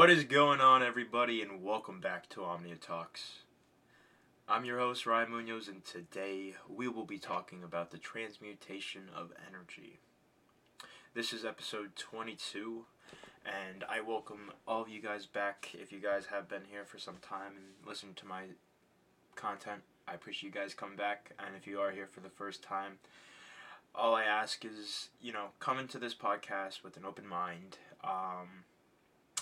What is going on, everybody, and welcome back to Omnia Talks. I'm your host, Ryan Munoz, and today we will be talking about the transmutation of energy. This is episode 22, and I welcome all of you guys back. If you guys have been here for some time and listened to my content, I appreciate you guys coming back. And if you are here for the first time, all I ask is, you know, come into this podcast with an open mind. Um,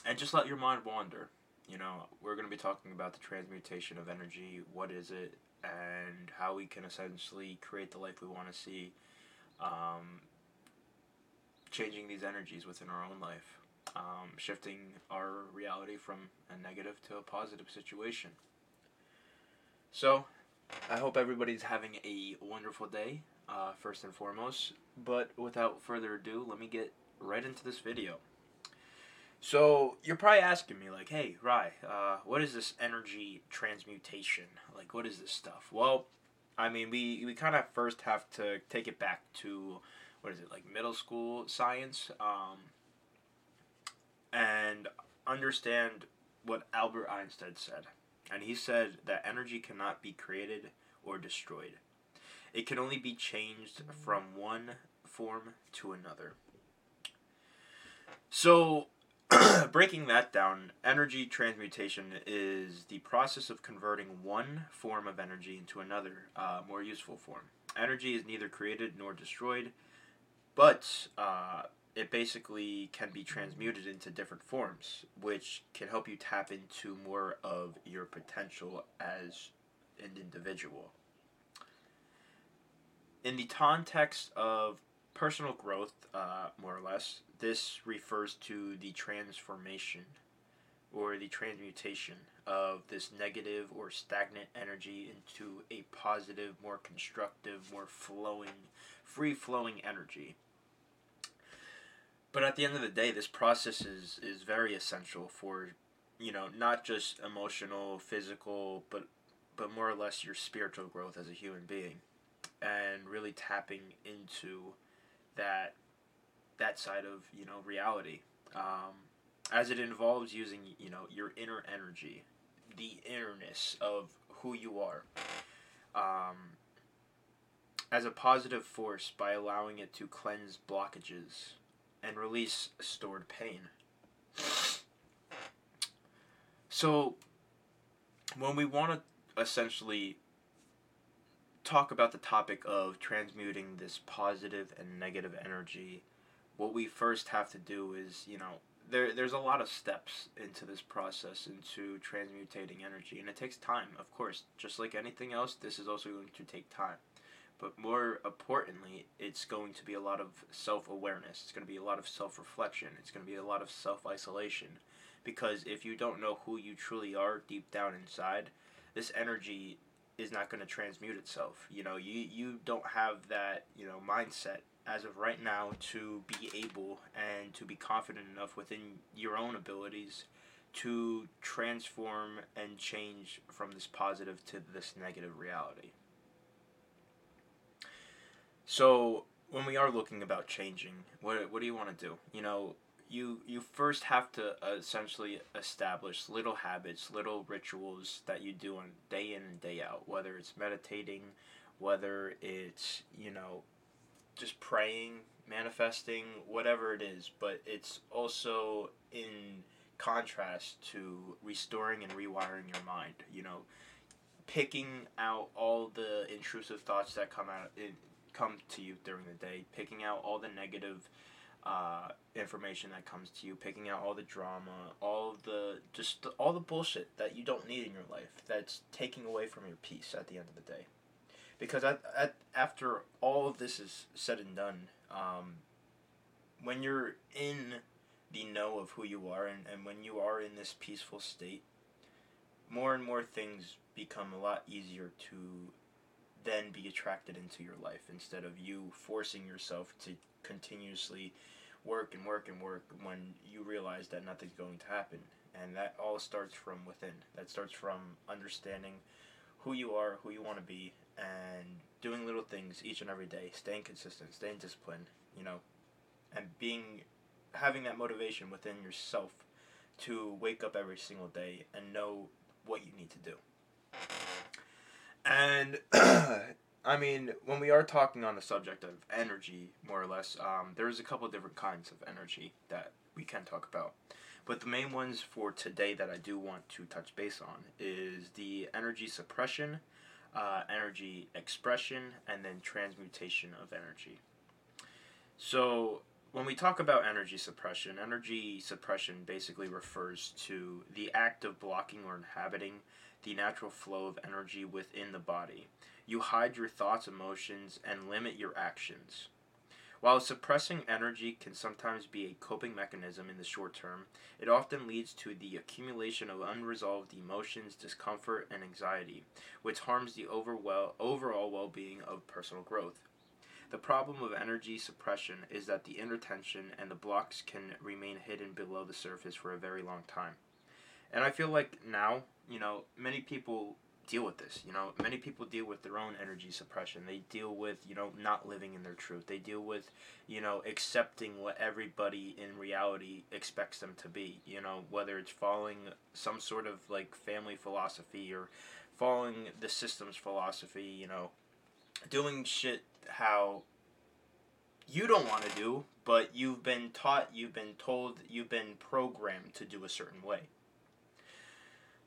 and just let your mind wander. You know, we're going to be talking about the transmutation of energy. What is it? And how we can essentially create the life we want to see. Um, changing these energies within our own life. Um, shifting our reality from a negative to a positive situation. So, I hope everybody's having a wonderful day, uh, first and foremost. But without further ado, let me get right into this video. So you're probably asking me like, "Hey, Rye, uh, what is this energy transmutation? Like, what is this stuff?" Well, I mean, we we kind of first have to take it back to what is it like middle school science, um, and understand what Albert Einstein said, and he said that energy cannot be created or destroyed; it can only be changed from one form to another. So breaking that down, energy transmutation is the process of converting one form of energy into another, uh, more useful form. Energy is neither created nor destroyed, but uh, it basically can be transmuted into different forms, which can help you tap into more of your potential as an individual. In the context of personal growth, uh, more or less, this refers to the transformation or the transmutation of this negative or stagnant energy into a positive, more constructive, more flowing, free flowing energy. But at the end of the day, this process is, is very essential for, you know, not just emotional, physical, but but more or less your spiritual growth as a human being, and really tapping into that that side of you know reality. Um, as it involves using you know your inner energy the innerness of who you are. Um, as a positive force by allowing it to cleanse blockages and release stored pain. So when we want to essentially talk about the topic of transmuting this positive and negative energy what we first have to do is, you know, there there's a lot of steps into this process into transmutating energy and it takes time, of course. Just like anything else, this is also going to take time. But more importantly, it's going to be a lot of self-awareness. It's going to be a lot of self-reflection. It's going to be a lot of self-isolation because if you don't know who you truly are deep down inside, this energy is not going to transmute itself. You know, you you don't have that, you know, mindset as of right now to be able and to be confident enough within your own abilities to transform and change from this positive to this negative reality. So, when we are looking about changing, what, what do you want to do? You know, you you first have to uh, essentially establish little habits, little rituals that you do on day in and day out, whether it's meditating, whether it's, you know, just praying, manifesting, whatever it is, but it's also in contrast to restoring and rewiring your mind, you know, picking out all the intrusive thoughts that come out it come to you during the day, picking out all the negative uh, information that comes to you, picking out all the drama, all the just the, all the bullshit that you don't need in your life that's taking away from your peace at the end of the day. Because at, at, after all of this is said and done, um, when you're in the know of who you are and, and when you are in this peaceful state, more and more things become a lot easier to then be attracted into your life instead of you forcing yourself to continuously work and work and work when you realize that nothing's going to happen. And that all starts from within. That starts from understanding who you are, who you want to be, and doing little things each and every day, staying consistent, staying disciplined, you know, and being having that motivation within yourself to wake up every single day and know what you need to do. And I mean, when we are talking on the subject of energy, more or less, um, there's a couple different kinds of energy that we can talk about. But the main ones for today that I do want to touch base on is the energy suppression, uh, energy expression, and then transmutation of energy. So, when we talk about energy suppression, energy suppression basically refers to the act of blocking or inhibiting the natural flow of energy within the body. You hide your thoughts, emotions, and limit your actions. While suppressing energy can sometimes be a coping mechanism in the short term, it often leads to the accumulation of unresolved emotions, discomfort, and anxiety, which harms the overall well being of personal growth. The problem of energy suppression is that the inner tension and the blocks can remain hidden below the surface for a very long time. And I feel like now, you know, many people deal with this. You know, many people deal with their own energy suppression. They deal with, you know, not living in their truth. They deal with, you know, accepting what everybody in reality expects them to be. You know, whether it's following some sort of like family philosophy or following the system's philosophy, you know, doing shit how you don't want to do, but you've been taught, you've been told, you've been programmed to do a certain way.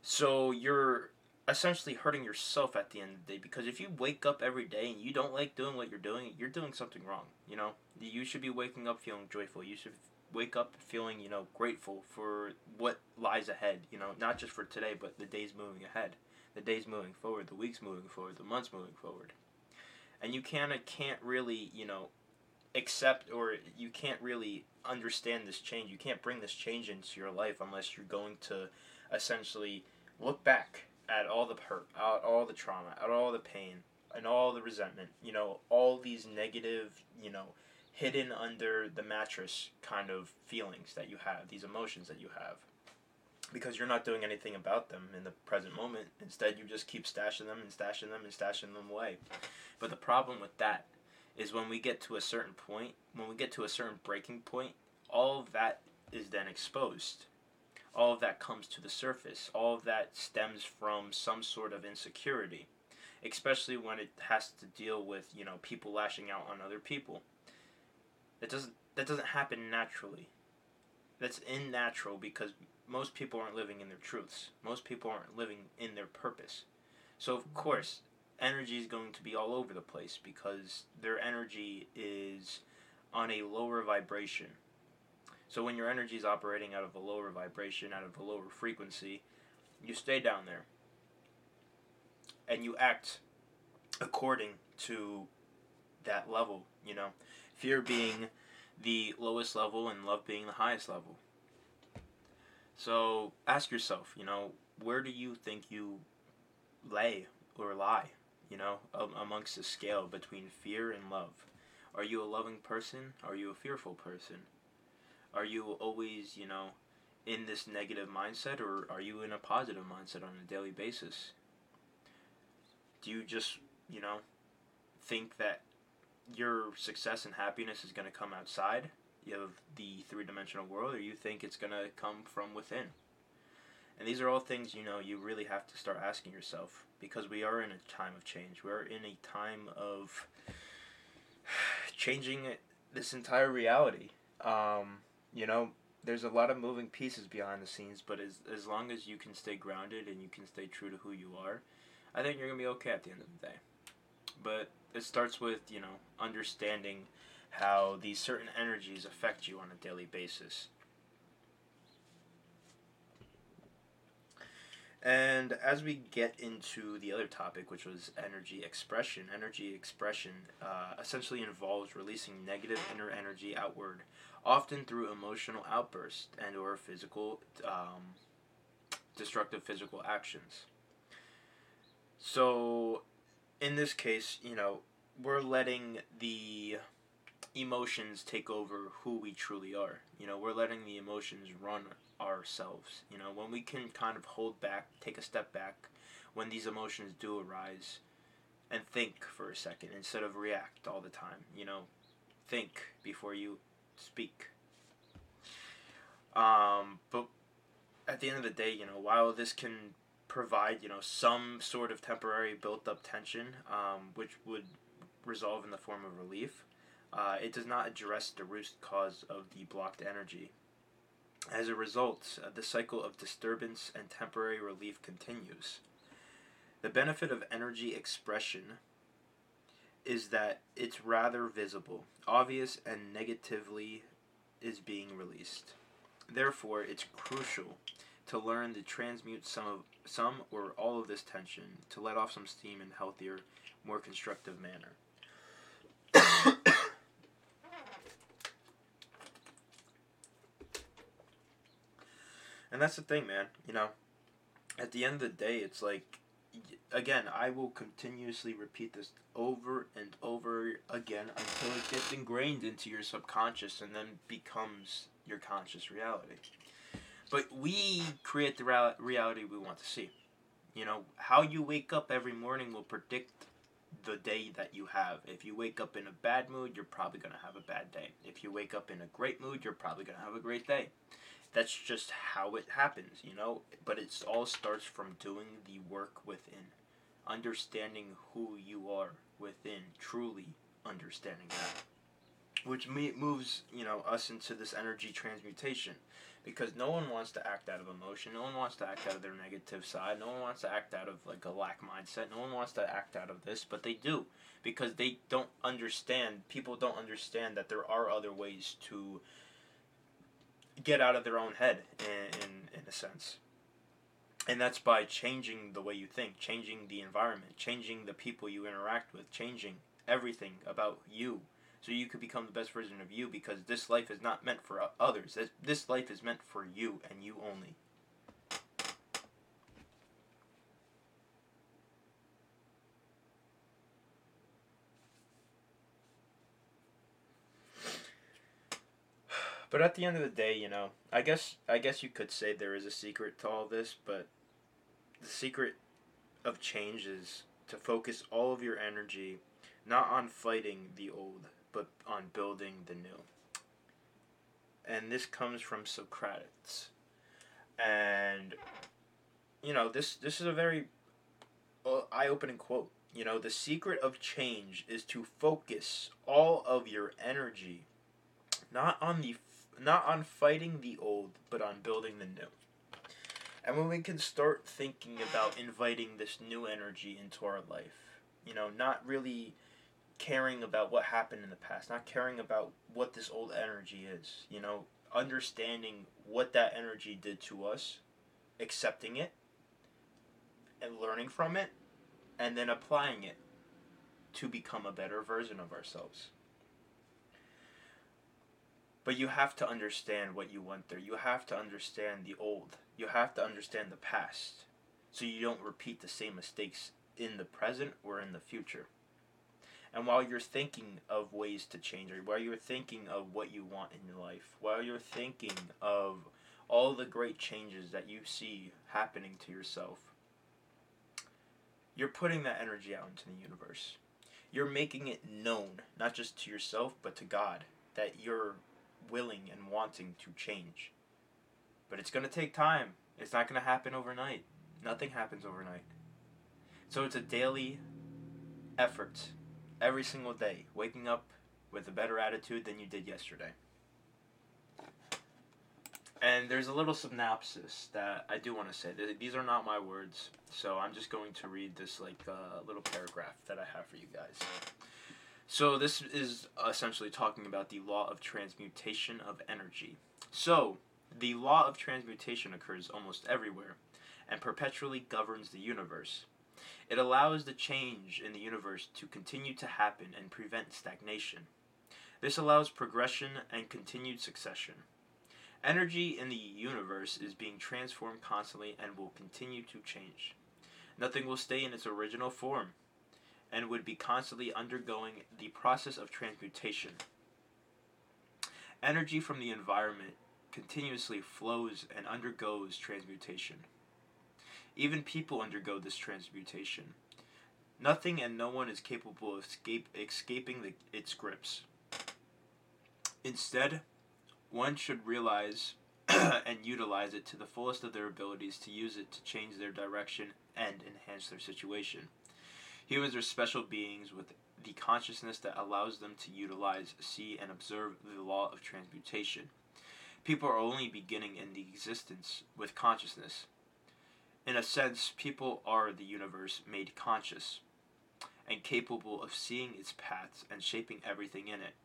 So you're essentially hurting yourself at the end of the day because if you wake up every day and you don't like doing what you're doing, you're doing something wrong. You know, you should be waking up feeling joyful. You should wake up feeling, you know, grateful for what lies ahead. You know, not just for today, but the days moving ahead, the days moving forward, the weeks moving forward, the months moving forward. And you kind of can't really, you know, accept or you can't really understand this change. You can't bring this change into your life unless you're going to essentially look back at all the hurt, at all the trauma, at all the pain, and all the resentment. You know, all these negative, you know, hidden under the mattress kind of feelings that you have, these emotions that you have. Because you're not doing anything about them in the present moment. Instead, you just keep stashing them and stashing them and stashing them away. But the problem with that is when we get to a certain point, when we get to a certain breaking point, all of that is then exposed all of that comes to the surface. All of that stems from some sort of insecurity, especially when it has to deal with you know people lashing out on other people. That doesn't that doesn't happen naturally. That's unnatural because most people aren't living in their truths. Most people aren't living in their purpose. So of mm-hmm. course, energy is going to be all over the place because their energy is on a lower vibration so when your energy is operating out of a lower vibration, out of a lower frequency, you stay down there. And you act according to that level, you know. Fear being the lowest level and love being the highest level. So ask yourself, you know, where do you think you lay or lie, you know, amongst the scale between fear and love? Are you a loving person? Are you a fearful person? Are you always, you know, in this negative mindset or are you in a positive mindset on a daily basis? Do you just, you know, think that your success and happiness is going to come outside of the three dimensional world or you think it's going to come from within? And these are all things, you know, you really have to start asking yourself because we are in a time of change. We're in a time of changing this entire reality. Um, you know, there's a lot of moving pieces behind the scenes, but as as long as you can stay grounded and you can stay true to who you are, I think you're gonna be okay at the end of the day. But it starts with you know understanding how these certain energies affect you on a daily basis. And as we get into the other topic, which was energy expression, energy expression uh, essentially involves releasing negative inner energy outward often through emotional outbursts and or physical um, destructive physical actions. So in this case, you know, we're letting the emotions take over who we truly are. You know, we're letting the emotions run ourselves. You know, when we can kind of hold back, take a step back when these emotions do arise and think for a second instead of react all the time. You know, think before you speak. Um, but at the end of the day, you know, while this can provide, you know, some sort of temporary built up tension, um, which would resolve in the form of relief, uh, it does not address the root cause of the blocked energy. As a result, uh, the cycle of disturbance and temporary relief continues. The benefit of energy expression is that it's rather visible, obvious, and negatively is being released. Therefore, it's crucial to learn to transmute some of some or all of this tension to let off some steam in a healthier, more constructive manner. and that's the thing, man. You know, at the end of the day, it's like again, I will continuously repeat this over and over again until it gets ingrained into your subconscious and then becomes your conscious reality. But we create the reality we want to see. You know, how you wake up every morning will predict the day that you have. If you wake up in a bad mood, you're probably going to have a bad day. If you wake up in a great mood, you're probably going to have a great day. That's just how it happens, you know? But it all starts from doing the work within understanding who you are within, truly understanding that. Which moves, you know, us into this energy transmutation. Because no one wants to act out of emotion. No one wants to act out of their negative side. No one wants to act out of like a lack mindset. No one wants to act out of this, but they do. Because they don't understand, people don't understand that there are other ways to get out of their own head in, in, in a sense and that's by changing the way you think, changing the environment, changing the people you interact with, changing everything about you so you could become the best version of you because this life is not meant for others. This life is meant for you and you only. But at the end of the day, you know, I guess I guess you could say there is a secret to all this, but the secret of change is to focus all of your energy not on fighting the old, but on building the new. And this comes from Socrates. And you know, this this is a very uh, eye-opening quote. You know, the secret of change is to focus all of your energy not on the not on fighting the old, but on building the new. And when we can start thinking about inviting this new energy into our life, you know, not really caring about what happened in the past, not caring about what this old energy is, you know, understanding what that energy did to us, accepting it, and learning from it, and then applying it to become a better version of ourselves. But you have to understand what you went through. You have to understand the old. You have to understand the past. So you don't repeat the same mistakes in the present or in the future. And while you're thinking of ways to change, or while you're thinking of what you want in your life, while you're thinking of all the great changes that you see happening to yourself, you're putting that energy out into the universe. You're making it known, not just to yourself, but to God, that you're willing and wanting to change. But it's going to take time. It's not going to happen overnight. Nothing happens overnight. So it's a daily effort every single day, waking up with a better attitude than you did yesterday. And there's a little synopsis that I do want to say. These are not my words, so I'm just going to read this like uh, little paragraph that I have for you guys. So this is essentially talking about the law of transmutation of energy. So the law of transmutation occurs almost everywhere and perpetually governs the universe. It allows the change in the universe to continue to happen and prevent stagnation. This allows progression and continued succession. Energy in the universe is being transformed constantly and will continue to change. Nothing will stay in its original form and would be constantly undergoing the process of transmutation. Energy from the environment continuously flows and undergoes transmutation. Even people undergo this transmutation. Nothing and no one is capable of escape, escaping the, its grips. Instead, one should realize and utilize it to the fullest of their abilities to use it to change their direction and enhance their situation. Humans are special beings with the consciousness that allows them to utilize, see, and observe the law of transmutation. People are only beginning in the existence with consciousness. In a sense, people are the universe made conscious and capable of seeing its paths and shaping everything in it.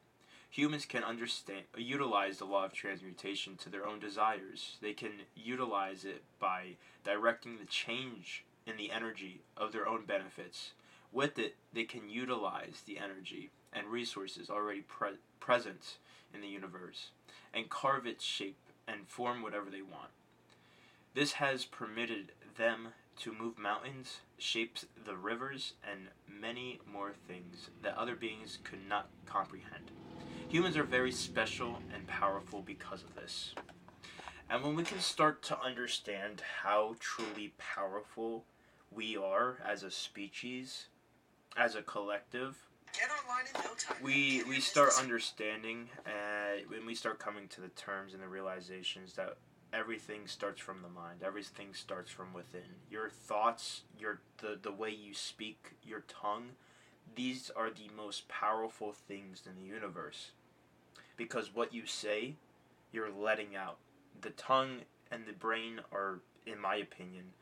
Humans can understand utilize the law of transmutation to their own desires. They can utilize it by directing the change in the energy of their own benefits. With it, they can utilize the energy and resources already pre- present in the universe and carve its shape and form whatever they want. This has permitted them to move mountains, shape the rivers, and many more things that other beings could not comprehend. Humans are very special and powerful because of this. And when we can start to understand how truly powerful we are as a species, as a collective, we we start understanding and uh, when we start coming to the terms and the realizations that everything starts from the mind. Everything starts from within. Your thoughts your the, the way you speak your tongue these are the most powerful things in the universe. Because what you say you're letting out. The tongue and the brain are in my opinion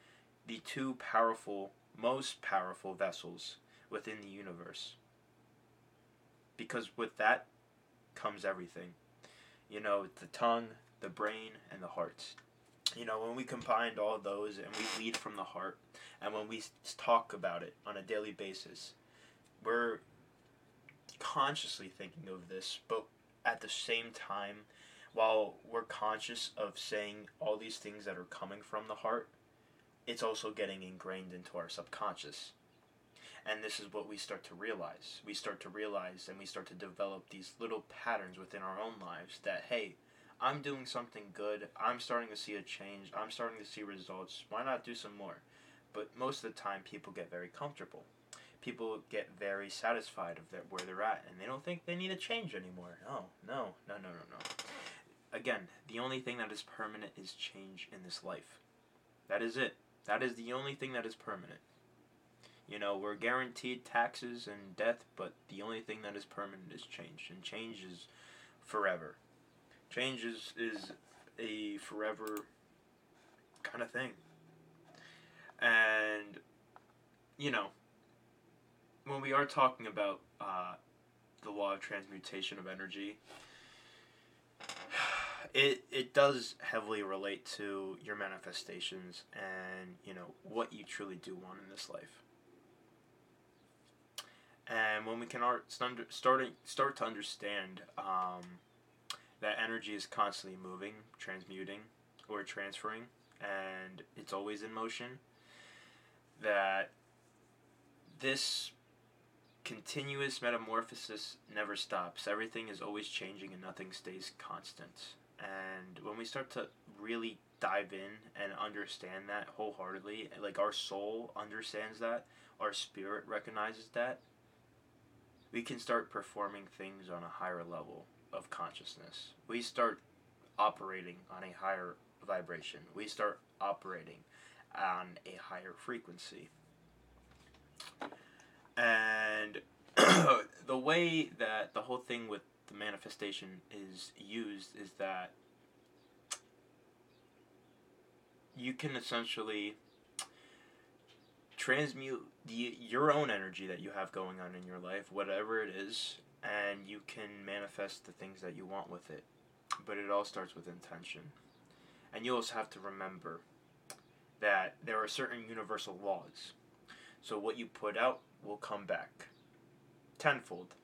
the two powerful most powerful vessels within the universe because with that comes everything you know the tongue the brain, and the heart. You know, when we combined all those and we lead from the heart, and when we talk about it on a daily basis, we're consciously thinking of this, but at the same time, while we're conscious of saying all these things that are coming from the heart, it's also getting ingrained into our subconscious. And this is what we start to realize. We start to realize and we start to develop these little patterns within our own lives that, hey, I'm doing something good. I'm starting to see a change. I'm starting to see results. Why not do some more? But most of the time, people get very comfortable. People get very satisfied of where they're at, and they don't think they need a change anymore. No, no, no, no, no, no. Again, the only thing that is permanent is change in this life. That is it. That is the only thing that is permanent. You know, we're guaranteed taxes and death, but the only thing that is permanent is change, and change is forever. Change is, is a forever kind of thing. And, you know, when we are talking about uh, the law of transmutation of energy, it it does heavily relate to your manifestations and you know what you truly do want in this life. And when we can start start to understand um, that energy is constantly moving, transmuting, or transferring, and it's always in motion. That this continuous metamorphosis never stops. Everything is always changing and nothing stays constant. And when we start to really dive in and understand that wholeheartedly, like our soul understands that, our spirit recognizes that, we can start performing things on a higher level of consciousness. We start operating on a higher vibration. We start operating on a higher frequency. And the way that the whole thing with the manifestation is used is that you can essentially transmute the your own energy that you have going on in your life, whatever it is, and you can manifest the things that you want with it. But it all starts with intention. And you also have to remember that there are certain universal laws. So what you put out will come back tenfold.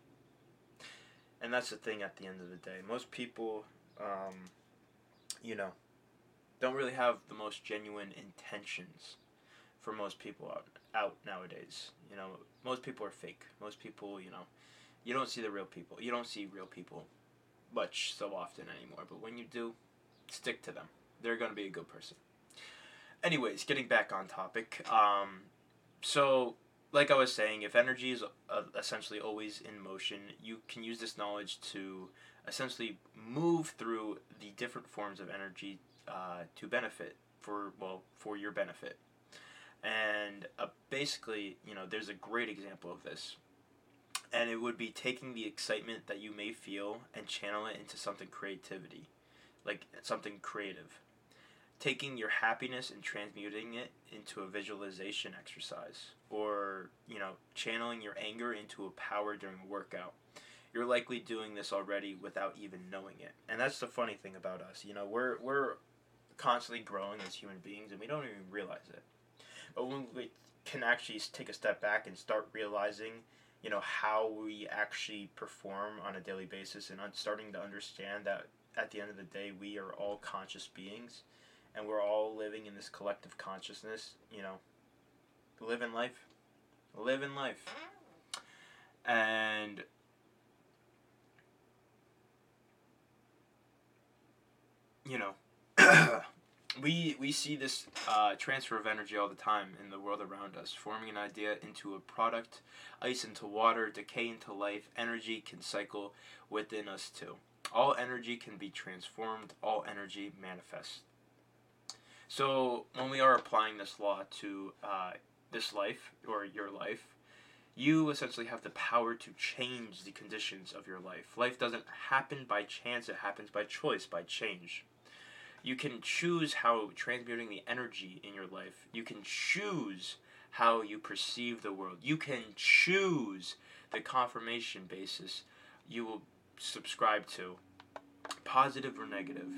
And that's the thing at the end of the day. Most people, um, you know, don't really have the most genuine intentions for most people out, out nowadays. You know, most people are fake. Most people, you know, you don't see the real people. You don't see real people much so often anymore. But when you do, stick to them. They're going to be a good person. Anyways, getting back on topic. Um, so, like I was saying, if energy is uh, essentially always in motion, you can use this knowledge to essentially move through the different forms of energy uh, to benefit for well for your benefit. And uh, basically, you know, there's a great example of this. And it would be taking the excitement that you may feel and channel it into something creativity, like something creative. Taking your happiness and transmuting it into a visualization exercise, or you know, channeling your anger into a power during a workout. You're likely doing this already without even knowing it, and that's the funny thing about us. You know, we're we're constantly growing as human beings, and we don't even realize it. When we can actually take a step back and start realizing, you know, how we actually perform on a daily basis and starting to understand that at the end of the day, we are all conscious beings and we're all living in this collective consciousness, you know, living life, living life. And you know, we we see this uh, transfer of energy all the time in the world around us, forming an idea into a product, ice into water, decay into life. Energy can cycle within us too. All energy can be transformed. All energy manifests. So when we are applying this law to uh, this life or your life, you essentially have the power to change the conditions of your life. Life doesn't happen by chance; it happens by choice, by change. You can choose how transmuting the energy in your life. You can choose how you perceive the world. You can choose the confirmation basis you will subscribe to, positive or negative.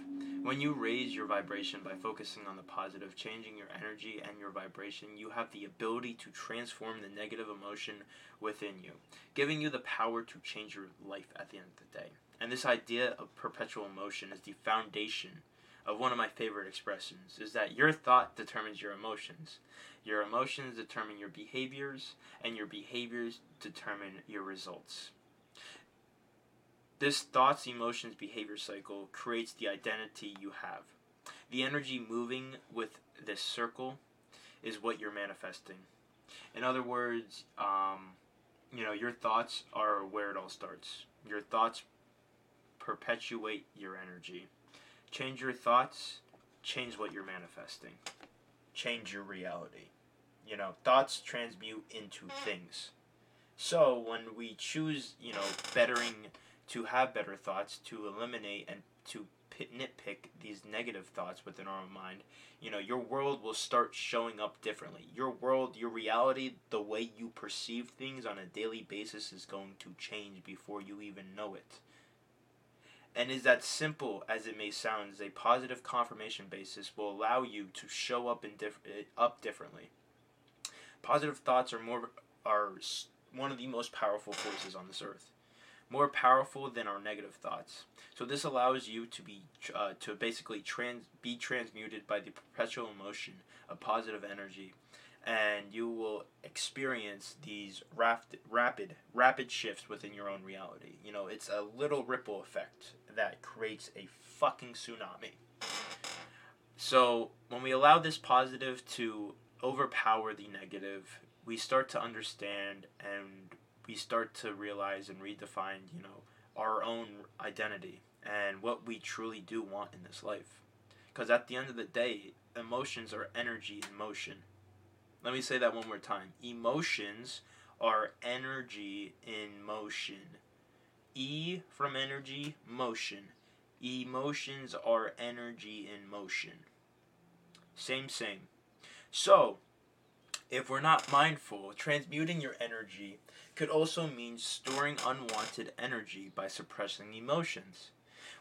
When you raise your vibration by focusing on the positive, changing your energy and your vibration, you have the ability to transform the negative emotion within you, giving you the power to change your life at the end of the day. And this idea of perpetual motion is the foundation of one of my favorite expressions is that your thought determines your emotions. Your emotions determine your behaviors, and your behaviors determine your results. This thoughts, emotions, behavior cycle creates the identity you have. The energy moving with this circle is what you're manifesting. In other words, um, you know, your thoughts are where it all starts. Your thoughts perpetuate your energy. Change your thoughts, change what you're manifesting. Change your reality. You know, thoughts transmute into things. So when we choose, you know, bettering to have better thoughts, to eliminate and to nitpick these negative thoughts within our mind, you know, your world will start showing up differently. Your world, your reality, the way you perceive things on a daily basis is going to change before you even know it and is that simple as it may sound is a positive confirmation basis will allow you to show up in diff- eh, up differently. Positive thoughts are more are one of the most powerful forces on this earth. More powerful than our negative thoughts. So this allows you to be uh, to basically trans be transmuted by the perpetual emotion of positive energy. And you will experience these rapid, rapid, rapid shifts within your own reality. You know, it's a little ripple effect that creates a fucking tsunami. So when we allow this positive to overpower the negative, we start to understand and we start to realize and redefine, you know, our own identity and what we truly do want in this life. Because at the end of the day, emotions are energy in motion let me say that one more time. Emotions are energy in motion. E from energy, motion. Emotions are energy in motion. Same, same. So, if we're not mindful, transmuting your energy could also mean storing unwanted energy by suppressing emotions.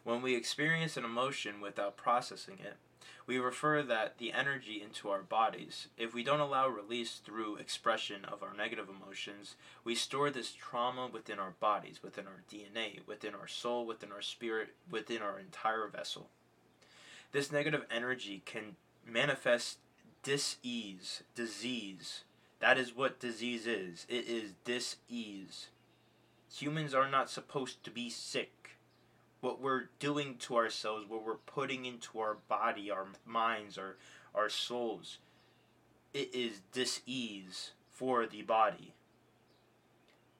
When we experience an emotion without processing it, we refer that the energy into our bodies. If we don't allow release through expression of our negative emotions, we store this trauma within our bodies, within our DNA, within our soul, within our spirit, within our entire vessel. This negative energy can manifest dis-ease, disease. That is what disease is. It is dis-ease. Humans are not supposed to be sick what we're doing to ourselves, what we're putting into our body, our minds, our our souls. It is dis-ease for the body.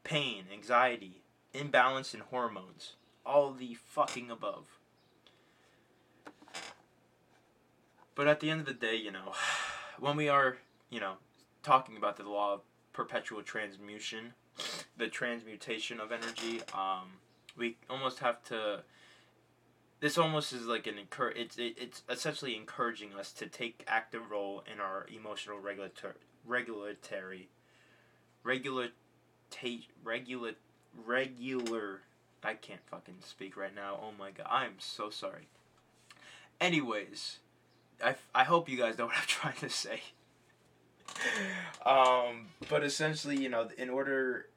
Pain, anxiety, imbalance in hormones, all the fucking above. But at the end of the day, you know, when we are, you know, talking about the law of perpetual transmutation, the transmutation of energy, um, we almost have to. This almost is like an encourage. It's it, it's essentially encouraging us to take active role in our emotional regulatory regulatory regular regular regular I can't fucking speak right now. Oh my god, I'm so sorry. Anyways, I, I hope you guys know what I'm trying to say. um, but essentially, you know, in order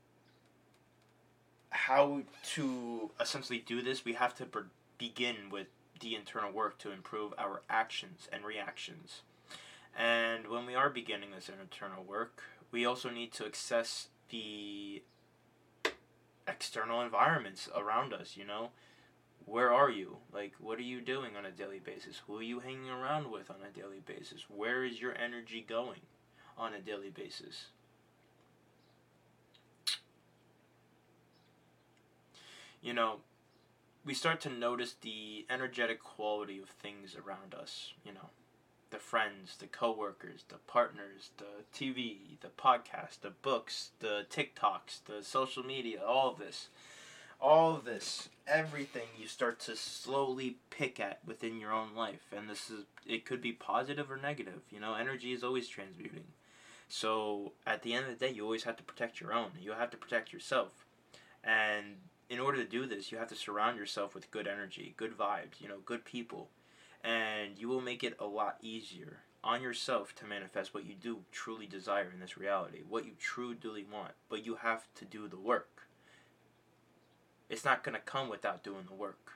how to essentially do this, we have to be- begin with the internal work to improve our actions and reactions. And when we are beginning this internal work, we also need to assess the external environments around us, you know? Where are you? Like, what are you doing on a daily basis? Who are you hanging around with on a daily basis? Where is your energy going on a daily basis? You know, we start to notice the energetic quality of things around us, you know the friends, the coworkers, the partners, the TV, the podcast, the books, the TikToks, the social media, all of this. All of this, everything you start to slowly pick at within your own life. And this is it could be positive or negative. You know, energy is always transmuting. So at the end of the day you always have to protect your own. You have to protect yourself. And in order to do this, you have to surround yourself with good energy, good vibes, you know, good people and you will make it a lot easier on yourself to manifest what you do truly desire in this reality, what you truly want. But you have to do the work. It's not going to come without doing the work.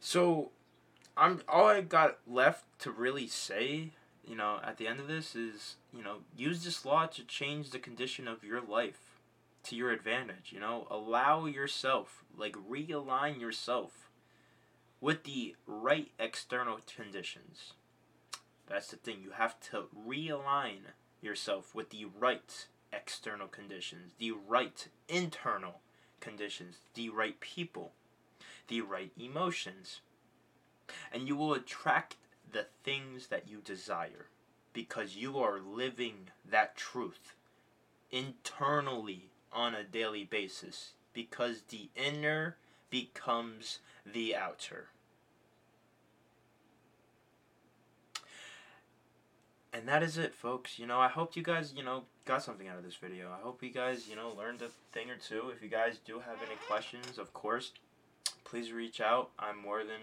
So, I'm all I got left to really say, you know, at the end of this is, you know, use this law to change the condition of your life to your advantage, you know? Allow yourself, like realign yourself with the right external conditions. That's the thing. You have to realign yourself with the right external conditions, the right internal conditions, the right people, the right emotions. And you will attract the things that you desire because you are living that truth internally on a daily basis because the inner becomes the outer. And that is it, folks. You know, I hope you guys, you know, got something out of this video. I hope you guys, you know, learned a thing or two. If you guys do have any questions, of course, please reach out. I'm more than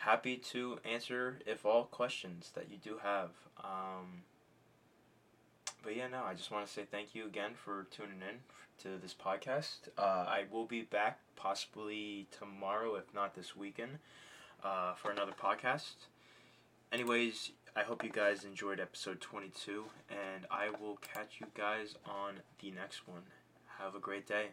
happy to answer if all questions that you do have. Um, but yeah, no, I just want to say thank you again for tuning in to this podcast. Uh, I will be back possibly tomorrow, if not this weekend, uh, for another podcast. Anyways, I hope you guys enjoyed episode 22, and I will catch you guys on the next one. Have a great day.